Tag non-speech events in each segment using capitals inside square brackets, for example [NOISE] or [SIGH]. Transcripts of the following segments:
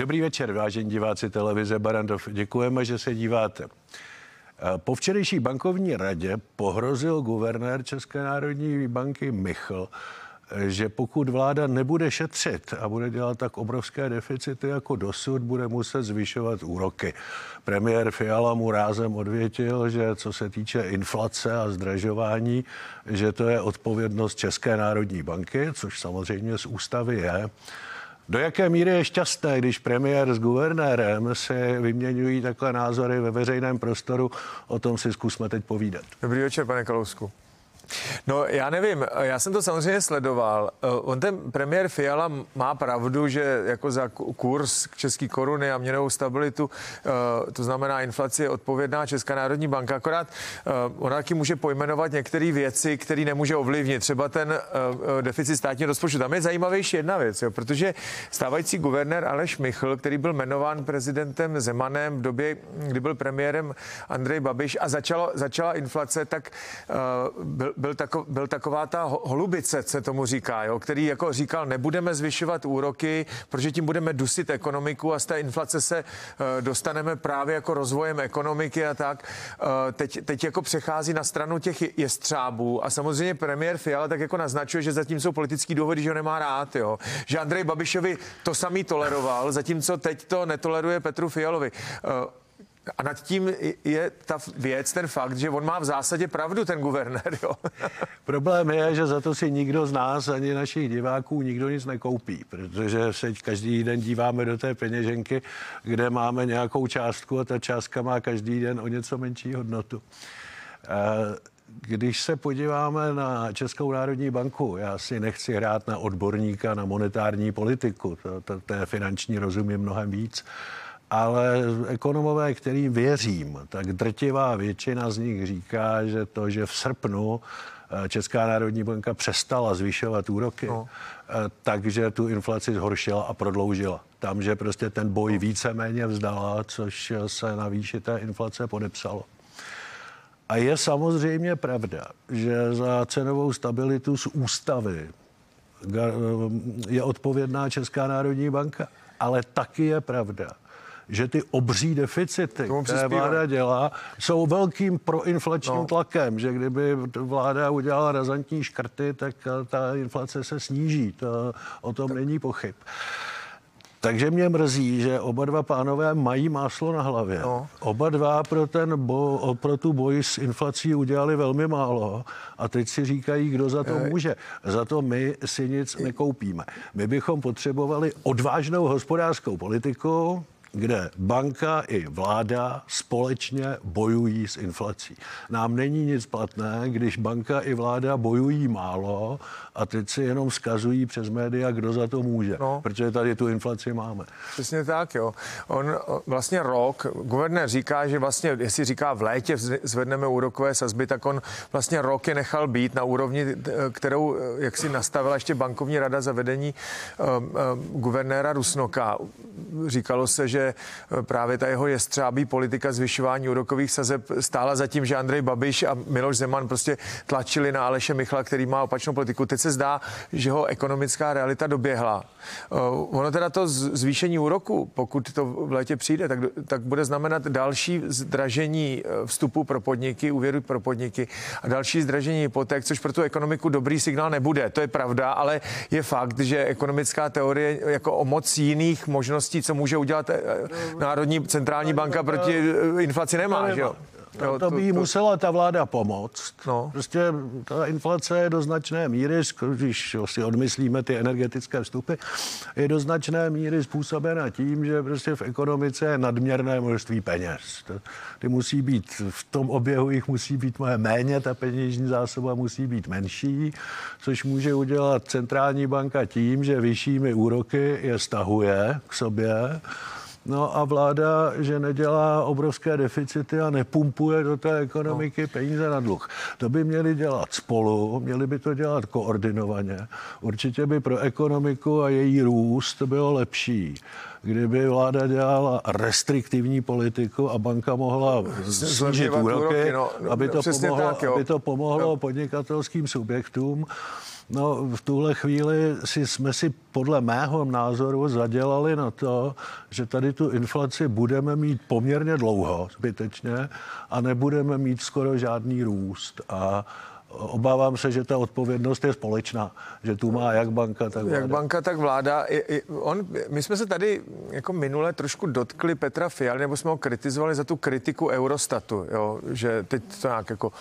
Dobrý večer, vážení diváci televize Barandov. Děkujeme, že se díváte. Po včerejší bankovní radě pohrozil guvernér České národní banky Michl, že pokud vláda nebude šetřit a bude dělat tak obrovské deficity jako dosud, bude muset zvyšovat úroky. Premiér Fiala mu rázem odvětil, že co se týče inflace a zdražování, že to je odpovědnost České národní banky, což samozřejmě z ústavy je. Do jaké míry je šťastné, když premiér s guvernérem se vyměňují takhle názory ve veřejném prostoru, o tom si zkusme teď povídat. Dobrý večer, pane Kalousku. No, já nevím, já jsem to samozřejmě sledoval. Eh, on ten premiér Fiala má pravdu, že jako za kurz české koruny a měnovou stabilitu, eh, to znamená inflaci, je odpovědná Česká národní banka. Akorát eh, ona taky může pojmenovat některé věci, které nemůže ovlivnit. Třeba ten deficit státního rozpočtu. Tam je zajímavější jedna věc, jo, protože stávající guvernér Aleš Michl, který byl jmenován prezidentem Zemanem v době, kdy byl premiérem Andrej Babiš a začalo, začala inflace, tak byl, byl, tako, byl taková ta holubice, se tomu říká, jo, který jako říkal, nebudeme zvyšovat úroky, protože tím budeme dusit ekonomiku a z té inflace se uh, dostaneme právě jako rozvojem ekonomiky a tak. Uh, teď, teď jako přechází na stranu těch jestřábů a samozřejmě premiér Fiala tak jako naznačuje, že zatím jsou politický důvody, že ho nemá rád, jo. Že Andrej Babišovi to samý toleroval, zatímco teď to netoleruje Petru Fialovi. A nad tím je ta věc, ten fakt, že on má v zásadě pravdu, ten guvernér. Jo? [LAUGHS] Problém je, že za to si nikdo z nás, ani našich diváků, nikdo nic nekoupí, protože se každý den díváme do té peněženky, kde máme nějakou částku a ta částka má každý den o něco menší hodnotu. Když se podíváme na Českou národní banku, já si nechci hrát na odborníka na monetární politiku, to, to, té finanční rozumím mnohem víc, ale ekonomové, kterým věřím, tak drtivá většina z nich říká, že to, že v srpnu eh, Česká národní banka přestala zvyšovat úroky, no. Eh, takže tu inflaci zhoršila a prodloužila. Tam, že prostě ten boj víceméně vzdala, což se na výši té inflace podepsalo. A je samozřejmě pravda, že za cenovou stabilitu z ústavy eh, je odpovědná Česká národní banka. Ale taky je pravda, že ty obří deficity, které vláda dělá, jsou velkým proinflačním no. tlakem, že kdyby vláda udělala razantní škrty, tak eh, ta inflace se sníží. To, o tom tak. není pochyb. Takže mě mrzí, že oba dva pánové mají máslo na hlavě. No. Oba dva pro, ten bo, pro tu boj s inflací udělali velmi málo a teď si říkají, kdo za to může. Za to my si nic nekoupíme. My bychom potřebovali odvážnou hospodářskou politiku, kde banka i vláda společně bojují s inflací. Nám není nic platné, když banka i vláda bojují málo a teď si jenom vzkazují přes média, kdo za to může, no. protože tady tu inflaci máme. Přesně tak, jo. On vlastně rok, guvernér říká, že vlastně, jestli říká v létě zvedneme úrokové sazby, tak on vlastně rok je nechal být na úrovni, kterou, jak si nastavila ještě bankovní rada za vedení um, um, guvernéra Rusnoka. Říkalo se, že právě ta jeho jestřábí politika zvyšování úrokových sazeb stála za tím, že Andrej Babiš a Miloš Zeman prostě tlačili na Aleše Michla, který má opačnou politiku. Teď se zdá, že ho ekonomická realita doběhla. Uh, ono teda to zvýšení úroku, pokud to v létě přijde, tak, tak bude znamenat další zdražení uh, vstupu pro podniky, úvěru pro podniky a další zdražení hypoték, což pro tu ekonomiku dobrý signál nebude. To je pravda, ale je fakt, že ekonomická teorie jako o moc jiných možností, co může udělat eh, Národní centrální banka proti inflaci nemá, že jo? Jo, to by jí musela ta vláda pomoct. No. Prostě ta inflace je do značné míry, když si odmyslíme ty energetické vstupy, je do značné míry způsobena tím, že prostě v ekonomice je nadměrné množství peněz. Ty musí být, v tom oběhu jich musí být méně, ta peněžní zásoba musí být menší, což může udělat centrální banka tím, že vyššími úroky je stahuje k sobě No a vláda, že nedělá obrovské deficity a nepumpuje do té ekonomiky no. peníze na dluh. To by měli dělat spolu, měli by to dělat koordinovaně. Určitě by pro ekonomiku a její růst bylo lepší, kdyby vláda dělala restriktivní politiku a banka mohla snížit úroky, no, no, aby, to pomohlo, tak, aby to pomohlo no. podnikatelským subjektům No, v tuhle chvíli si, jsme si podle mého názoru zadělali na to, že tady tu inflaci budeme mít poměrně dlouho, zbytečně, a nebudeme mít skoro žádný růst. A obávám se, že ta odpovědnost je společná, že tu má jak banka, tak vláda. Jak banka, tak vláda. On, my jsme se tady jako minule trošku dotkli Petra Fialy, nebo jsme ho kritizovali za tu kritiku Eurostatu, jo? že teď to nějak jako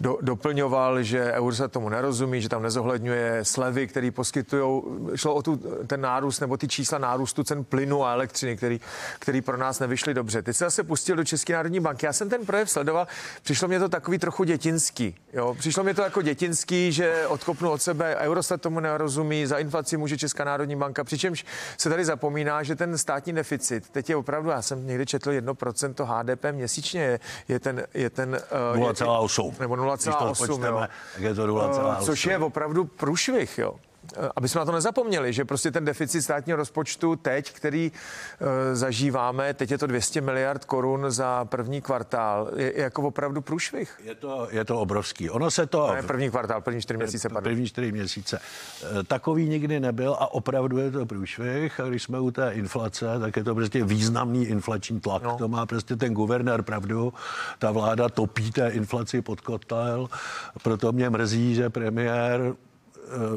do, doplňoval, že Eurostat tomu nerozumí, že tam nezohledňuje slevy, které poskytují. Šlo o tu, ten nárůst nebo ty čísla nárůstu cen plynu a elektřiny, který, který pro nás nevyšly dobře. Teď se zase pustil do České národní banky. Já jsem ten projev sledoval, přišlo mě to takový trochu dětinský. Jo? Přišlo mě to jako dětinský, že odkopnu od sebe, Eurostat tomu nerozumí, za inflaci může Česká národní banka, přičemž se tady zapomíná, že ten státní deficit, teď je opravdu, já jsem někdy četl 1% HDP měsíčně, je, je ten... Je ten 0,8. Nebo 0,8, je to 0,8. Což je opravdu průšvih, jo. Eh, aby jsme na to nezapomněli, že prostě ten deficit státního rozpočtu teď, který e, zažíváme, teď je to 200 miliard korun za první kvartál, je, jako opravdu průšvih. Je to, je to obrovský. Ono se to... Ne, první kvartál, první čtyři měsíce, pardon. První čtyři měsíce. Takový nikdy nebyl a opravdu je to průšvih. A když jsme u té inflace, tak je to prostě významný inflační tlak. No. To má prostě ten guvernér pravdu. Ta vláda topí té inflaci pod kotel. Proto mě mrzí, že premiér Eh,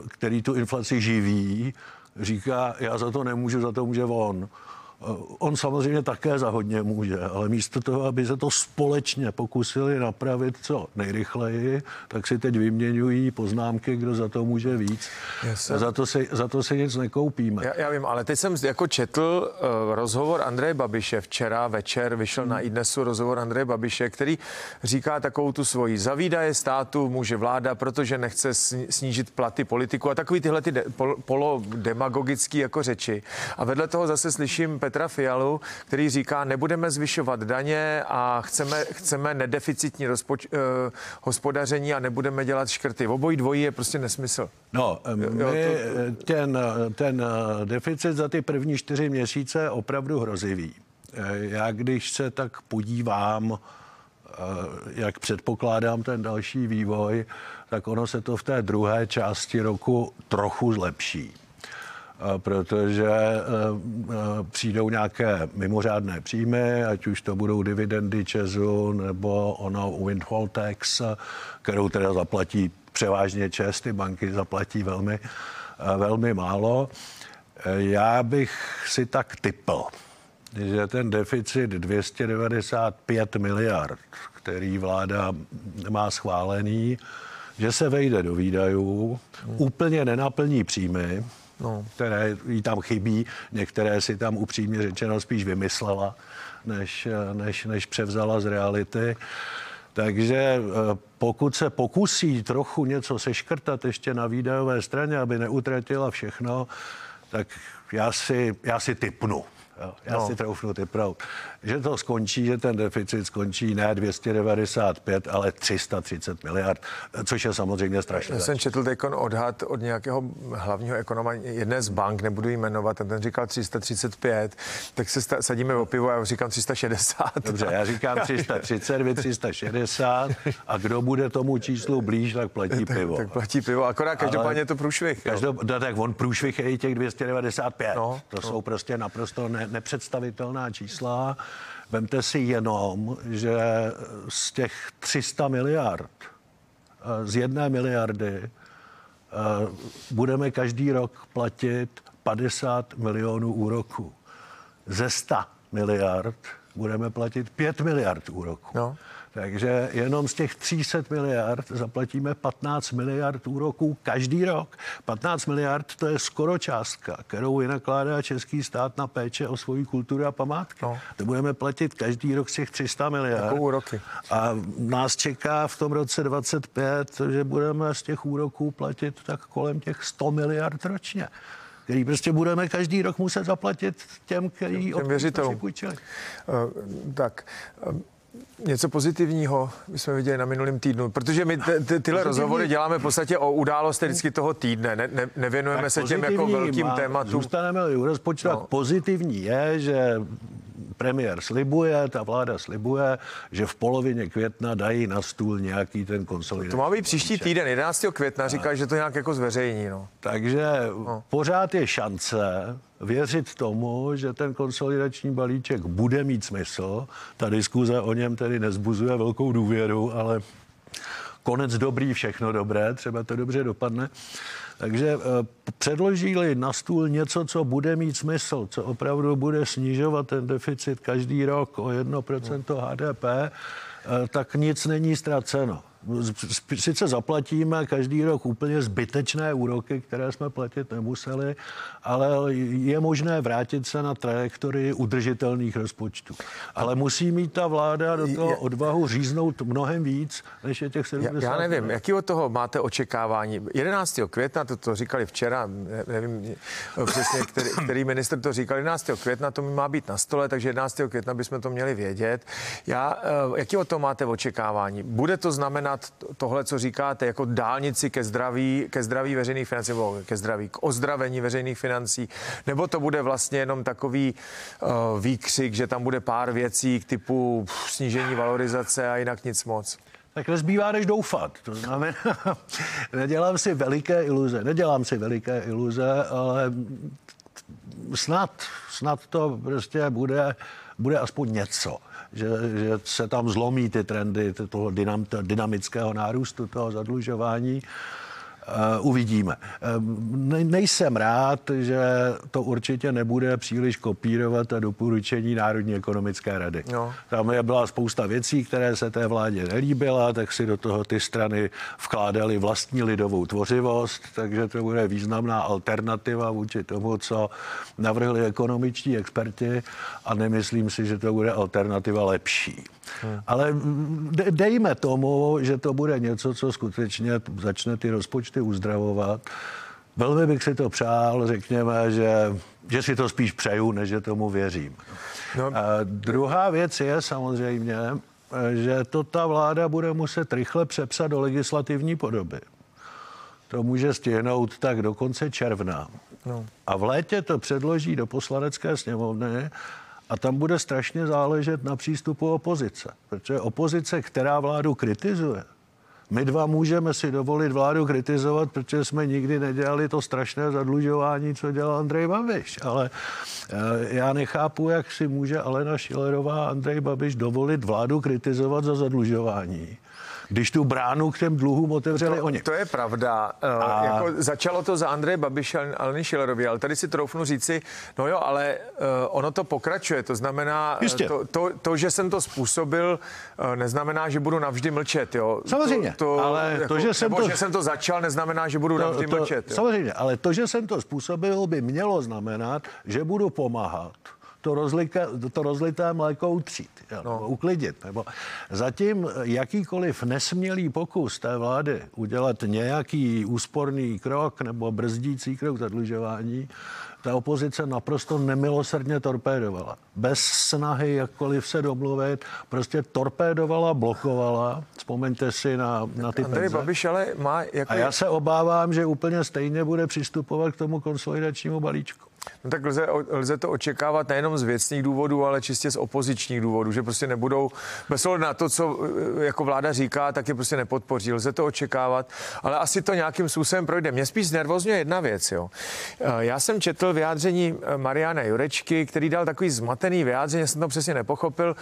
který tu inflaci živí, říká, já za to nemůžu, za to může on. Eh, on samozřejmě také za hodně může, ale místo toho, aby se to společně pokusili napravit co nejrychleji, tak si teď vyměňují poznámky, kdo za to může víc. Yes, za, to si, za to si nic nekoupíme. Já, já vím, ale teď jsem jako četl uh, rozhovor Andreje Babiše včera večer, vyšel hmm. na iDnesu rozhovor Andreje Babiše, který říká takovou tu svoji zavídaje státu může vláda, protože nechce snížit platy politiku a takový tyhle ty de, pol, polodemagogický jako řeči. A vedle toho zase slyším Petra Fialu, který říká, nebudeme zvyšovat daně a chceme, chceme nedeficitní rozpoč, uh, hospodaření a nebudeme dělat škrty. Obojí dvojí je prostě nesmysl. No, my, jo, to... ten, ten deficit za ty první čtyři měsíce je opravdu hrozivý. Já když se tak podívám, jak předpokládám ten další vývoj, tak ono se to v té druhé části roku trochu zlepší protože e, e, přijdou nějaké mimořádné příjmy, ať už to budou dividendy Česu nebo ono windfall tax, kterou teda zaplatí převážně Čes, ty banky zaplatí velmi, velmi málo. Já bych si tak typl, že ten deficit 295 miliard, který vláda má schválený, že se vejde do výdajů, úplně nenaplní příjmy, no. které jí tam chybí. Některé si tam upřímně řečeno spíš vymyslela, než, než, než převzala z reality. Takže eh, pokud se pokusí trochu něco seškrtat ještě na výdajové straně, aby neutratila všechno, tak já si, já si typnu. Jo. Já no. si troufnu typnout, že to skončí, že ten deficit skončí ne 295, ale 330 miliard, což je samozřejmě strašně. Já jsem četl teď odhad od nějakého hlavního ekonoma jedné z bank, nebudu jmenovat, a ten říkal 335, tak se sadíme o pivo a já říkám 360. Dobře, já říkám 330, vy 360 a kdo bude tomu číslu blíž, tak platí tak, pivo. Tak platí pivo, akorát každopádně je to průšvih. Každob, no, tak on průšvih je i těch 295. No, to no. jsou prostě naprosto ne, nepředstavitelná čísla. Vemte si jenom, že z těch 300 miliard, eh, z jedné miliardy, eh, budeme každý rok platit 50 milionů úroků. Ze 100 miliard budeme platit 5 miliard úroků. No. Takže jenom z těch 300 miliard zaplatíme 15 miliard úroků každý rok. 15 miliard to je skoro částka, kterou vynakládá český stát na péče o svoji kulturu a památky. No. To budeme platit každý rok z těch 300 miliard. Jako úroky. A nás čeká v tom roce 25, že budeme z těch úroků platit tak kolem těch 100 miliard ročně který prostě budeme každý rok muset zaplatit těm, který těm věřitelům. Uh, tak, uh, Něco pozitivního jsme viděli na minulém týdnu, protože my ty, ty, tyhle rozhovory děláme v podstatě o události vždycky toho týdne, ne, ne, nevěnujeme tak se těm jako velkým má, tématům. Zůstaneme u rozpočtu, no. pozitivní je, že premiér slibuje, ta vláda slibuje, že v polovině května dají na stůl nějaký ten konsolidační. To má být příští týden, 11. května, říká, že to nějak jako zveřejní. No. Takže no. pořád je šance věřit tomu, že ten konsolidační balíček bude mít smysl. Ta diskuze o něm tedy nezbuzuje velkou důvěru, ale konec dobrý, všechno dobré, třeba to dobře dopadne. Takže eh, předložili na stůl něco, co bude mít smysl, co opravdu bude snižovat ten deficit každý rok o 1% HDP, eh, tak nic není ztraceno sice zaplatíme každý rok úplně zbytečné úroky, které jsme platit nemuseli, ale je možné vrátit se na trajektorii udržitelných rozpočtů. Ale musí mít ta vláda do toho odvahu říznout mnohem víc, než je těch 70. Já, já nevím, jaký od toho máte očekávání? 11. května, to, to říkali včera, nevím přesně, který, který minister to říkal, 11. května to má být na stole, takže 11. května bychom to měli vědět. Já, eh, jaký od toho máte očekávání? Bude to znamenat znamenat tohle, co říkáte, jako dálnici ke zdraví, ke zdraví veřejných financí, nebo ke zdraví, k ozdravení veřejných financí, nebo to bude vlastně jenom takový uh, výkřik, že tam bude pár věcí k typu snížení valorizace a jinak nic moc? Tak nezbývá než doufat. To znamená, [LAUGHS] nedělám si veliké iluze, nedělám si veliké iluze, ale snad, snad to prostě bude, bude aspoň něco že, že se tam zlomí ty trendy toho dynam, dynamického nárůstu, toho zadlužování. Uh, uvidíme. Uh, nejsem rád, že to určitě nebude příliš kopírovat a doporučení Národní ekonomické rady. No. Tam je byla spousta věcí, které se té vládě nelíbila, tak si do toho ty strany vkládaly vlastní lidovou tvořivost, takže to bude významná alternativa vůči tomu, co navrhli ekonomičtí experti a nemyslím si, že to bude alternativa lepší. Hmm. Ale dejme tomu, že to bude něco, co skutečně začne ty rozpočty uzdravovat. Velmi bych si to přál, řekněme, že, že si to spíš přeju, než že tomu věřím. No. A druhá věc je samozřejmě, že to ta vláda bude muset rychle přepsat do legislativní podoby. To může stihnout tak do konce června. No. A v létě to předloží do poslanecké sněmovny a tam bude strašně záležet na přístupu opozice, protože opozice, která vládu kritizuje, my dva můžeme si dovolit vládu kritizovat, protože jsme nikdy nedělali to strašné zadlužování, co dělal Andrej Babiš. Ale eh, já nechápu, jak si může Alena Šilerová a Andrej Babiš dovolit vládu kritizovat za zadlužování když tu bránu k těm dluhům otevřeli to, oni. To je pravda. Eh, a... Jako začalo to za Andreje Babiše a Aleny Šilerovi, ale tady si troufnu říci, no jo, ale uh, ono to pokračuje. To znamená, eh, to, to, to, že jsem to způsobil, neznamená, že budu navždy mlčet. Jo. Samozřejmě, to, to, ale jako, to, že jsem to... že jsem to začal, neznamená, že budu to, navždy to, mlčet. Jo. Samozřejmě, ale to, že jsem to způsobil, by mělo znamenat, že budu pomáhat to, rozlika, to rozlité mléko utřít, no. uklidit. Nebo zatím jakýkoliv nesmělý pokus té vlády udělat nějaký úsporný krok nebo brzdící krok zadlužování, ta opozice naprosto nemilosrdně torpédovala. Bez snahy jakkoliv se domluvit, prostě torpédovala, blokovala. Vzpomeňte si na, na ty Andrej Babiš ale má jako... A já se obávám, že úplně stejně bude přistupovat k tomu konsolidačnímu balíčku. No tak lze, lze to očekávat nejenom z věcných důvodů, ale čistě z opozičních důvodů, že prostě nebudou, bez ohledu na to, co e, jako vláda říká, tak je prostě nepodpoří. Lze to očekávat, ale asi to nějakým způsobem projde. Mě spíš znervozňuje jedna věc. Jo. E, já jsem četl vyjádření e, Mariana Jurečky, který dal takový zmatený vyjádření, jsem to přesně nepochopil,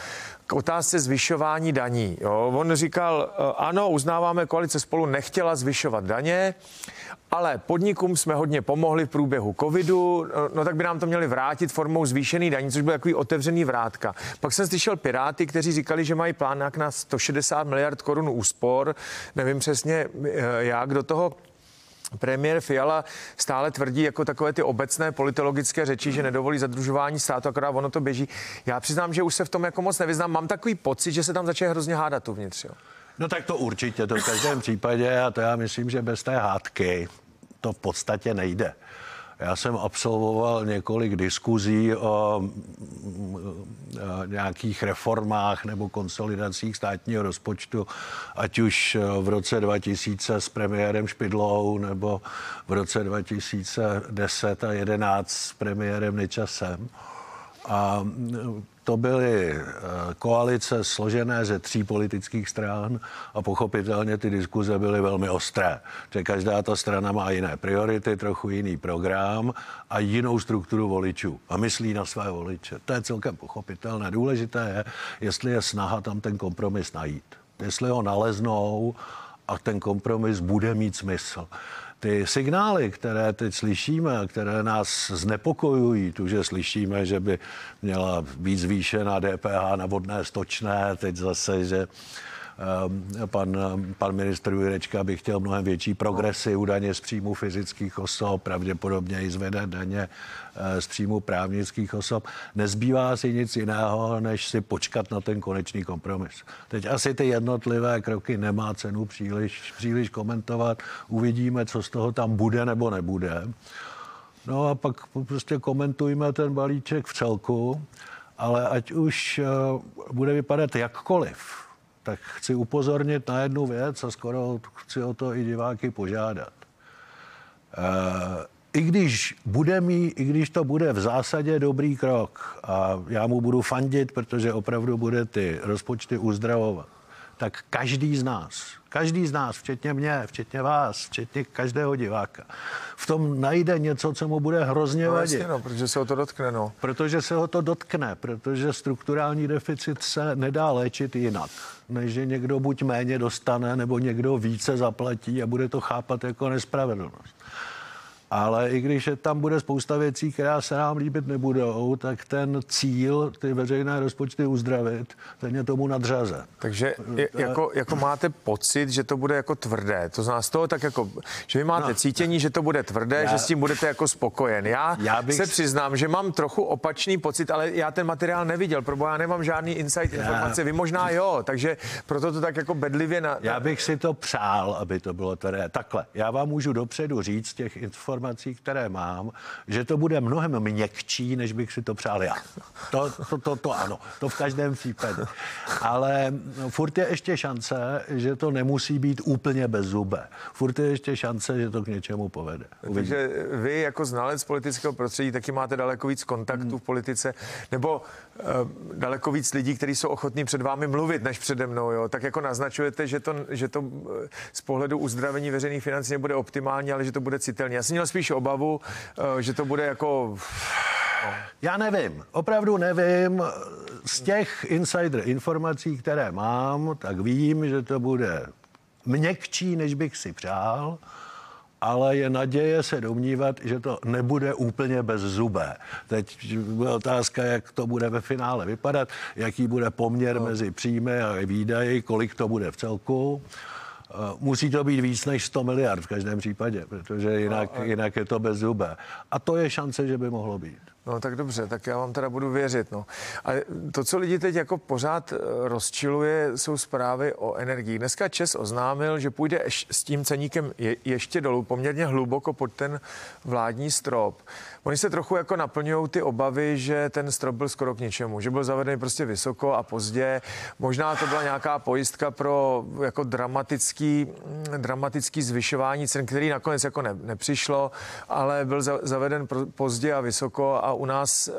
k otázce zvyšování daní. Jo. On říkal, ano, uznáváme, koalice spolu nechtěla zvyšovat daně, ale podnikům jsme hodně pomohli v průběhu covidu, no, no tak by nám to měli vrátit formou zvýšený daní, což byl takový otevřený vrátka. Pak jsem slyšel Piráty, kteří říkali, že mají plán na 160 miliard korun úspor. Nevím přesně, eh, jak do toho Premiér Fiala stále tvrdí jako takové ty obecné politologické řeči, že nedovolí zadružování státu, akorát ono to běží. Já přiznám, že už se v tom jako moc nevyznám. Mám takový pocit, že se tam začne hrozně hádat uvnitř. Jo. No tak to určitě, to v každém případě a to já myslím, že bez té hádky to v podstatě nejde. Já jsem absolvoval několik diskuzí o nějakých reformách nebo konsolidacích státního rozpočtu, ať už v roce 2000 s premiérem Špidlou nebo v roce 2010 a 2011 s premiérem Nečasem. A to byly eh, koalice složené ze tří politických stran a pochopitelně ty diskuze byly velmi ostré, že každá ta strana má jiné priority, trochu jiný program a jinou strukturu voličů a myslí na své voliče. To je celkem pochopitelné. Důležité je, jestli je snaha tam ten kompromis najít. Jestli ho naleznou a ten kompromis bude mít smysl ty signály, které teď slyšíme, které nás znepokojují, tu, že slyšíme, že by měla být zvýšena DPH na vodné stočné, teď zase, že pan, pan ministr Jurečka by chtěl mnohem větší progresy u daně z příjmu fyzických osob, pravděpodobně i zvede daně eh, z příjmu právnických osob. Nezbývá si nic jiného, než si počkat na ten konečný kompromis. Teď asi ty jednotlivé kroky nemá cenu příliš, příliš komentovat. Uvidíme, co z toho tam bude nebo nebude. No a pak prostě komentujme ten balíček v celku, ale ať už eh, bude vypadat jakkoliv, tak chci upozornit na jednu věc a skoro chci o to i diváky požádat. E, I když, bude mý, I když to bude v zásadě dobrý krok a já mu budu fandit, protože opravdu bude ty rozpočty uzdravovat, tak každý z nás, každý z nás, včetně mě, včetně vás, včetně každého diváka, v tom najde něco, co mu bude hrozně no, vadit. no, protože se ho to dotkne, no. Protože se ho to dotkne, protože strukturální deficit se nedá léčit jinak, než že někdo buď méně dostane, nebo někdo více zaplatí a bude to chápat jako nespravedlnost ale i když je tam bude spousta věcí, která se nám líbit nebudou, tak ten cíl, ty veřejné rozpočty uzdravit, ten je tomu nadřazen. Takže je, jako, jako máte pocit, že to bude jako tvrdé. To znamená z toho tak jako, že vy máte no, cítění, že to bude tvrdé, já, že s tím budete jako spokojen. Já, já bych... se přiznám, že mám trochu opačný pocit, ale já ten materiál neviděl, probo já nemám žádný insight já... informace, vy možná jo, takže proto to tak jako bedlivě na... Já bych si to přál, aby to bylo tvrdé. Takhle, já vám můžu dopředu říct těch informací, informací, které mám, že to bude mnohem měkčí, než bych si to přál já. To, to, to, to ano, to v každém případě. Ale furt je ještě šance, že to nemusí být úplně bez zube. Furt je ještě šance, že to k něčemu povede. Uvidím. Takže vy jako znalec politického prostředí taky máte daleko víc kontaktů hmm. v politice, nebo uh, daleko víc lidí, kteří jsou ochotní před vámi mluvit, než přede mnou. Jo? Tak jako naznačujete, že to, že to eh, z pohledu uzdravení veřejných financí nebude optimální, ale že to bude citelné. Já jsem měl spíš obavu, eh, že to bude jako... Já nevím, opravdu nevím. Z těch insider informací, které mám, tak vím, že to bude měkčí, než bych si přál, ale je naděje se domnívat, že to nebude úplně bez zubé. Teď bude otázka, jak to bude ve finále vypadat, jaký bude poměr no. mezi příjmy a výdaji, kolik to bude v celku. Eh, musí to být víc než 100 miliard v každém případě, protože jinak, no, jinak je to zubé. A to je šance, že by mohlo být. No tak dobře, tak já vám teda budu věřit. No. A to, co lidi teď jako pořád eh, rozčiluje, jsou zprávy o energii. Dneska Čes oznámil, že půjde s tím ceníkem je, ještě dolů, poměrně hluboko pod ten vládní strop. Oni se trochu jako naplňují ty obavy, že ten strop byl skoro k ničemu, že byl zavedený prostě vysoko a pozdě. Možná to byla nějaká pojistka pro jako dramatický, mm, dramatický zvyšování cen, který nakonec jako ne, nepřišlo, ale byl za, zaveden pozdě a vysoko a u nás eh,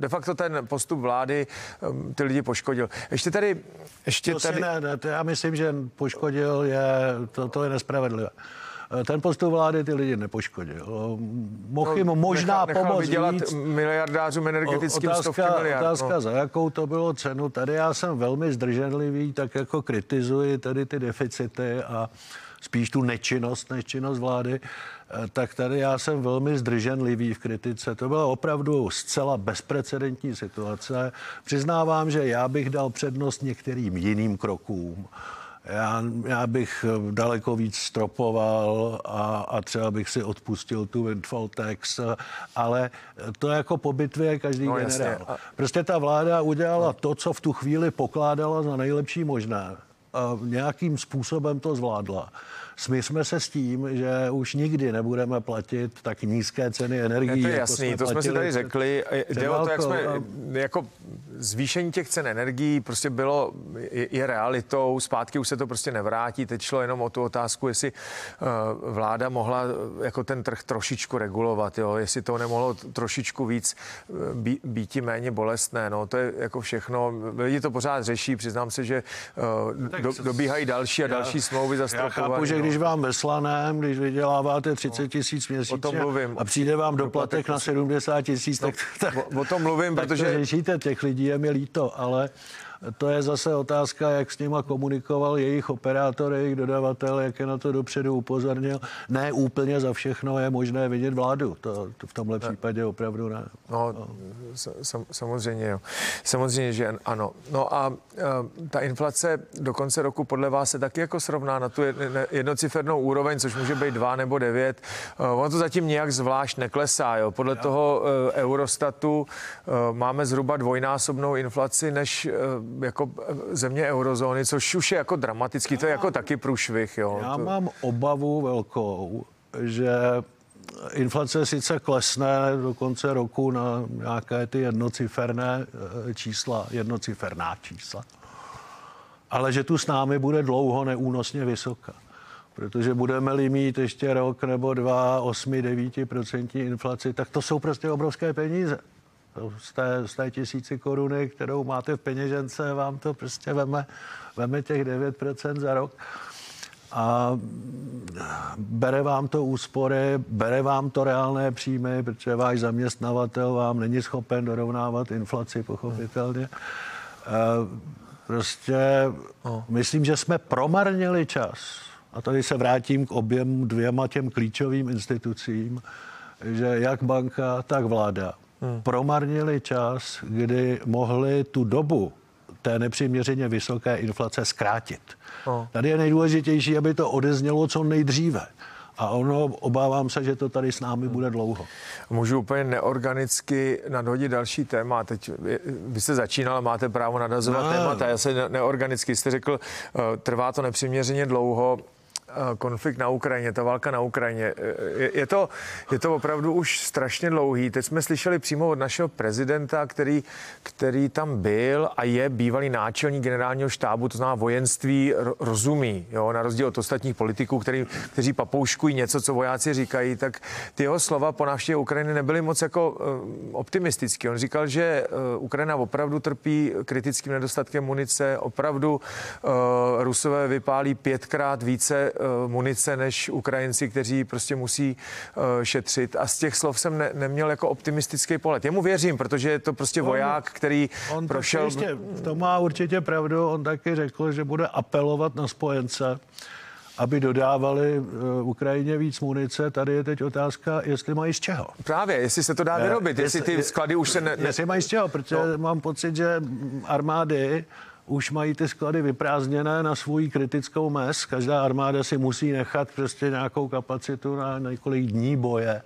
de facto ten postup vlády eh, ty lidi poškodil. Ještě tady... Ještě to tady... Ne, ne, to já myslím, že poškodil je, to, to je nespravedlivé. Eh, ten postup vlády ty lidi nepoškodil. Mohl jim no, možná nechal, pomoct vydělat víc. miliardářům energetickým otázka, stovky miliard. Otázka, no. za jakou to bylo cenu. Tady já jsem velmi zdrženlivý, tak jako kritizuji tady ty deficity a spíš tu nečinnost než činnost vlády, eh, tak tady já jsem velmi zdrženlivý v kritice. To byla opravdu zcela bezprecedentní situace. Přiznávám, že já bych dal přednost některým jiným krokům. Já, já bych eh, daleko víc stropoval a, a třeba bych si odpustil tu windfall tax, ale to jako po bitvě každý no, generál. Jasně. Prostě ta vláda udělala no. to, co v tu chvíli pokládala za nejlepší možné. Nějakým způsobem to zvládla. Smysme se s tím, že už nikdy nebudeme platit tak nízké ceny energií. Je to jako jasný, to jsme si tady řekli. Jde o to, jak jsme, jako zvýšení těch cen energií prostě bylo, je, je realitou, zpátky už se to prostě nevrátí, teď šlo jenom o tu otázku, jestli uh, vláda mohla jako ten trh trošičku regulovat, jo, jestli to nemohlo trošičku víc být, být méně bolestné, no, to je jako všechno, lidi to pořád řeší, přiznám se, že uh, do, dobíhají další a další já, smlouvy za Já chápu, že když vám veslaném, když vyděláváte 30 tisíc měsíčně a přijde vám doplatek na 70 tisíc, tak, tak, o, o tom mluvím, tak protože... To řešíte, těch lidí je mi líto, ale to je zase otázka, jak s nima komunikoval jejich operátor, jejich dodavatel, jak je na to dopředu upozornil. Ne úplně za všechno je možné vidět vládu. To, to v tomhle ne. případě opravdu ne. No, no. Sam, samozřejmě, jo. Samozřejmě, že ano. No a uh, ta inflace do konce roku podle vás se taky jako srovná na tu jednocifernou úroveň, což může být 2 nebo 9. Uh, ono to zatím nějak zvlášť neklesá. Jo. Podle toho uh, Eurostatu máme zhruba dvojnásobnou inflaci než jako země eurozóny, což už je jako dramatický, to je jako taky průšvih. Jo. Já to... mám obavu velkou, že inflace sice klesne do konce roku na nějaké ty jednociferné eh, čísla, jednociferná čísla, ale že tu s námi bude dlouho neúnosně vysoká. Protože budeme-li mít ještě rok nebo dva 8-9% inflaci, tak to jsou prostě obrovské peníze z té, z té tisíci koruny, kterou máte v peněžence, vám to prostě veme, veme těch 9% za rok a bere vám to úspory, bere vám to reálné příjmy, protože váš zaměstnavatel vám není schopen dorovnávat inflaci, pochopitelně. Prostě no. myslím, že jsme promarnili čas. A tady se vrátím k oběm dvěma těm klíčovým institucím, že jak banka, tak vláda hmm. promarnili čas, kdy mohli tu dobu té nepřiměřeně vysoké inflace zkrátit. Oh. Tady je nejdůležitější, aby to odeznělo co nejdříve. A ono, obávám se, že to tady s námi bude dlouho. Můžu úplně neorganicky nadhodit další téma. Teď vy jste začínal, máte právo nadazovat no. témata. Já se neorganicky jste řekl, eh, trvá to nepřiměřeně dlouho. Eh, konflikt na Ukrajině, ta válka na Ukrajině. Eh, je, to, je to opravdu už strašně dlouhý. Teď jsme slyšeli přímo od našeho prezidenta, který, který tam byl a je bývalý náčelník generálního štábu, to znamená vojenství, rozumí, jo, na rozdíl od ostatních politiků, který, kteří papouškují něco, co vojáci říkají, tak ty jeho slova po návštěvě Ukrajiny nebyly moc jako uh, optimistický. On říkal, že Ukrajina opravdu trpí kritickým nedostatkem munice, opravdu Rusové vypálí pětkrát více Eh, munice než Ukrajinci, kteří prostě musí eh, šetřit. A z těch slov jsem ne, neměl jako optimistický pohled. Jemu věřím, protože je to prostě voják, který on prošel... Ještě, to má určitě pravdu. On taky řekl, že bude apelovat na spojence, aby dodávali uh, Ukrajině víc munice. Tady je teď otázka, jestli mají z čeho. Právě, jestli se to dá vyrobit, jestli, jestli ty sklady už se ne... ne... Jestli mají z čeho, protože no. mám pocit, že armády už mají ty sklady vyprázdněné na svůj kritickou mez. Každá armáda si musí nechat prostě nějakou kapacitu na několik dní boje.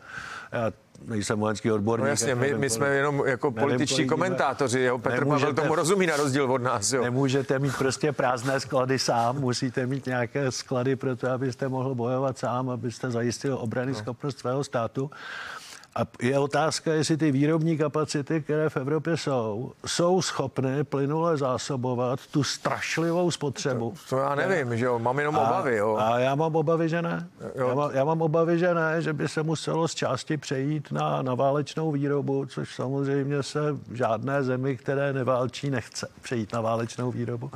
Já nejsem vojenský odborník. No jasně, my, my jsme jenom jako političtí komentátoři, jo, Petr Pavel tomu rozumí na rozdíl od nás. Jo. Nemůžete mít prostě prázdné sklady sám, musíte mít nějaké sklady pro to, abyste mohl bojovat sám, abyste zajistil obrany no. schopnost svého státu. A je otázka, jestli ty výrobní kapacity, které v Evropě jsou, jsou schopny plynule zásobovat tu strašlivou spotřebu. To, to já nevím, že jo, mám jenom a, obavy, jo. A já mám obavy, že ne. Já, má, já mám obavy, že ne, že by se muselo z části přejít na, na válečnou výrobu, což samozřejmě se žádné zemi, které neválčí, nechce přejít na válečnou výrobu.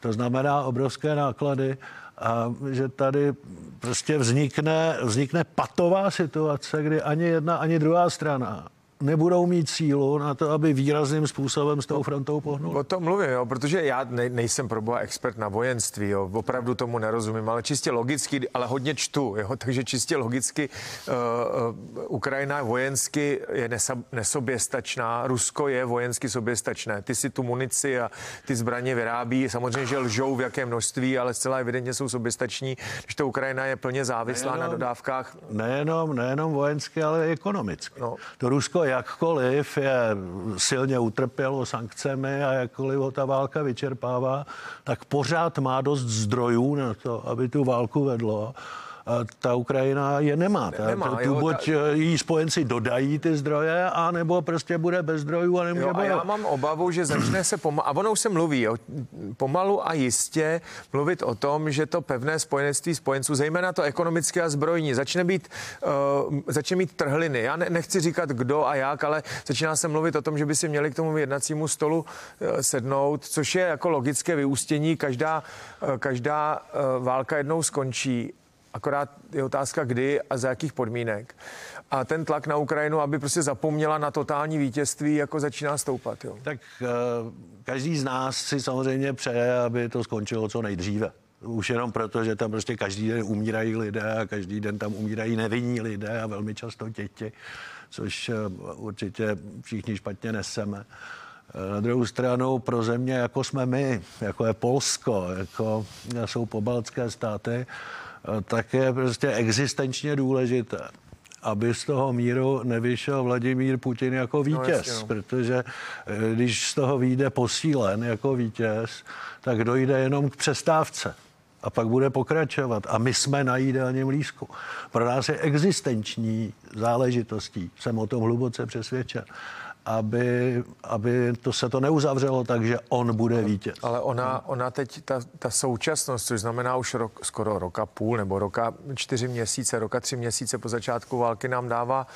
To znamená obrovské náklady a že tady prostě vznikne, vznikne patová situace, kdy ani jedna, ani druhá strana nebudou mít sílu na to, aby výrazným způsobem s tou frontou pohnul. O tom mluvím, jo, protože já ne, nejsem proboha expert na vojenství, jo, opravdu tomu nerozumím, ale čistě logicky, ale hodně čtu, jo, [LAUGHS] takže čistě logicky uh, uh, Ukrajina vojensky je nesa, nesoběstačná, Rusko je vojensky soběstačné. Ty si tu munici a ty zbraně vyrábí, samozřejmě, že lžou v jaké množství, ale zcela evidentně jsou soběstační, když to Ukrajina je plně závislá nejenom, na dodávkách. Nejenom, nejenom vojensky, ale i ekonomicky. No. To Rusko jakkoliv je silně utrpělo sankcemi a jakkoliv ho ta válka vyčerpává, tak pořád má dost zdrojů na to, aby tu válku vedlo ta Ukrajina je nemá. Ta, nemá ta, tu jo, buď ta... jí spojenci dodají ty zdroje, anebo prostě bude bez zdrojů a nemůže jo, a já mám obavu, že začne se pomalu, a ono už se mluví, jo, pomalu a jistě mluvit o tom, že to pevné spojenectví spojenců, zejména to ekonomické a zbrojní, začne být, uh, začne mít trhliny. Já ne, nechci říkat kdo a jak, ale začíná se mluvit o tom, že by si měli k tomu jednacímu stolu uh, sednout, což je jako logické vyústění. Každá, uh, každá uh, válka jednou skončí. Akorát je otázka, kdy a za jakých podmínek. A ten tlak na Ukrajinu, aby prostě zapomněla na totální vítězství, jako začíná stoupat. Jo. Tak každý z nás si samozřejmě přeje, aby to skončilo co nejdříve. Už jenom proto, že tam prostě každý den umírají lidé a každý den tam umírají nevinní lidé a velmi často děti, což určitě všichni špatně neseme. Na druhou stranu pro země, jako jsme my, jako je Polsko, jako jsou pobaltské státy, tak je prostě existenčně důležité, aby z toho míru nevyšel Vladimír Putin jako no, vítěz, no, jasně, no. protože eh, když z toho vyjde posílen jako vítěz, tak dojde jenom k přestávce a pak bude pokračovat. A my jsme na jídelním lísku. Pro nás je existenční záležitostí, jsem o tom hluboce přesvědčen aby, aby to se to neuzavřelo tak, že on bude vítěz. Ale ona, ona teď, ta, ta současnost, což znamená už rok, skoro roka půl nebo roka čtyři měsíce, roka tři měsíce po začátku války nám dává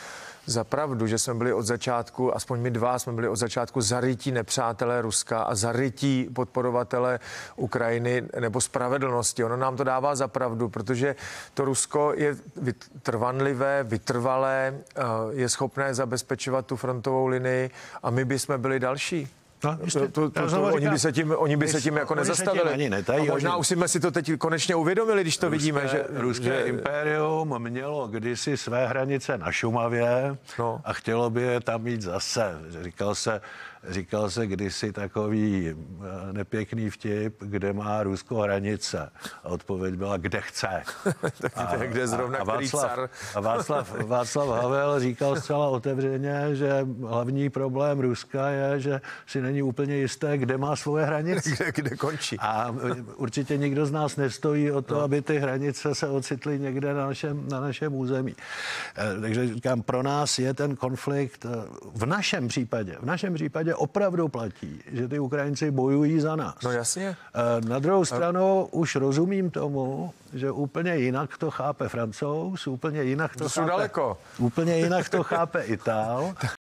za pravdu, že jsme byli od začátku, aspoň my dva jsme byli od začátku zarytí nepřátelé Ruska a zarytí podporovatele Ukrajiny nebo spravedlnosti. Ono nám to dává za pravdu, protože to Rusko je trvanlivé, vytrvalé, eh, je schopné zabezpečovat tu frontovou linii a my bychom byli další. No, to, to, to, to, oni by se tím, oni by se tím jako nezastavili. Ani netají, a možná už jsme si to teď konečně uvědomili, když to ruské, vidíme. Že, ruské že... impérium mělo kdysi své hranice na Šumavě no. a chtělo by je tam mít zase. Říkal se, Říkal se kdysi takový eh, nepěkný vtip, kde má Rusko hranice. A odpověď byla, kde chce. [LAUGHS] a, kde zrovna a, a Václav, a Václav, Václav Havel říkal zcela otevřeně, že hlavní problém Ruska je, že si není úplně jisté, kde má svoje hranice. Kde, kde končí. A eh, určitě nikdo z nás nestojí o to, no. aby ty hranice se ocitly někde na našem, na našem území. Eh, takže říkám, pro nás je ten konflikt v našem případě, v našem případě opravdu platí, že ty Ukrajinci bojují za nás. No jasně. Eh, na druhou stranu A... už rozumím tomu, že úplně jinak to chápe Francouz, úplně jinak to, to chápe, daleko. úplně jinak to chápe Itál [LAUGHS]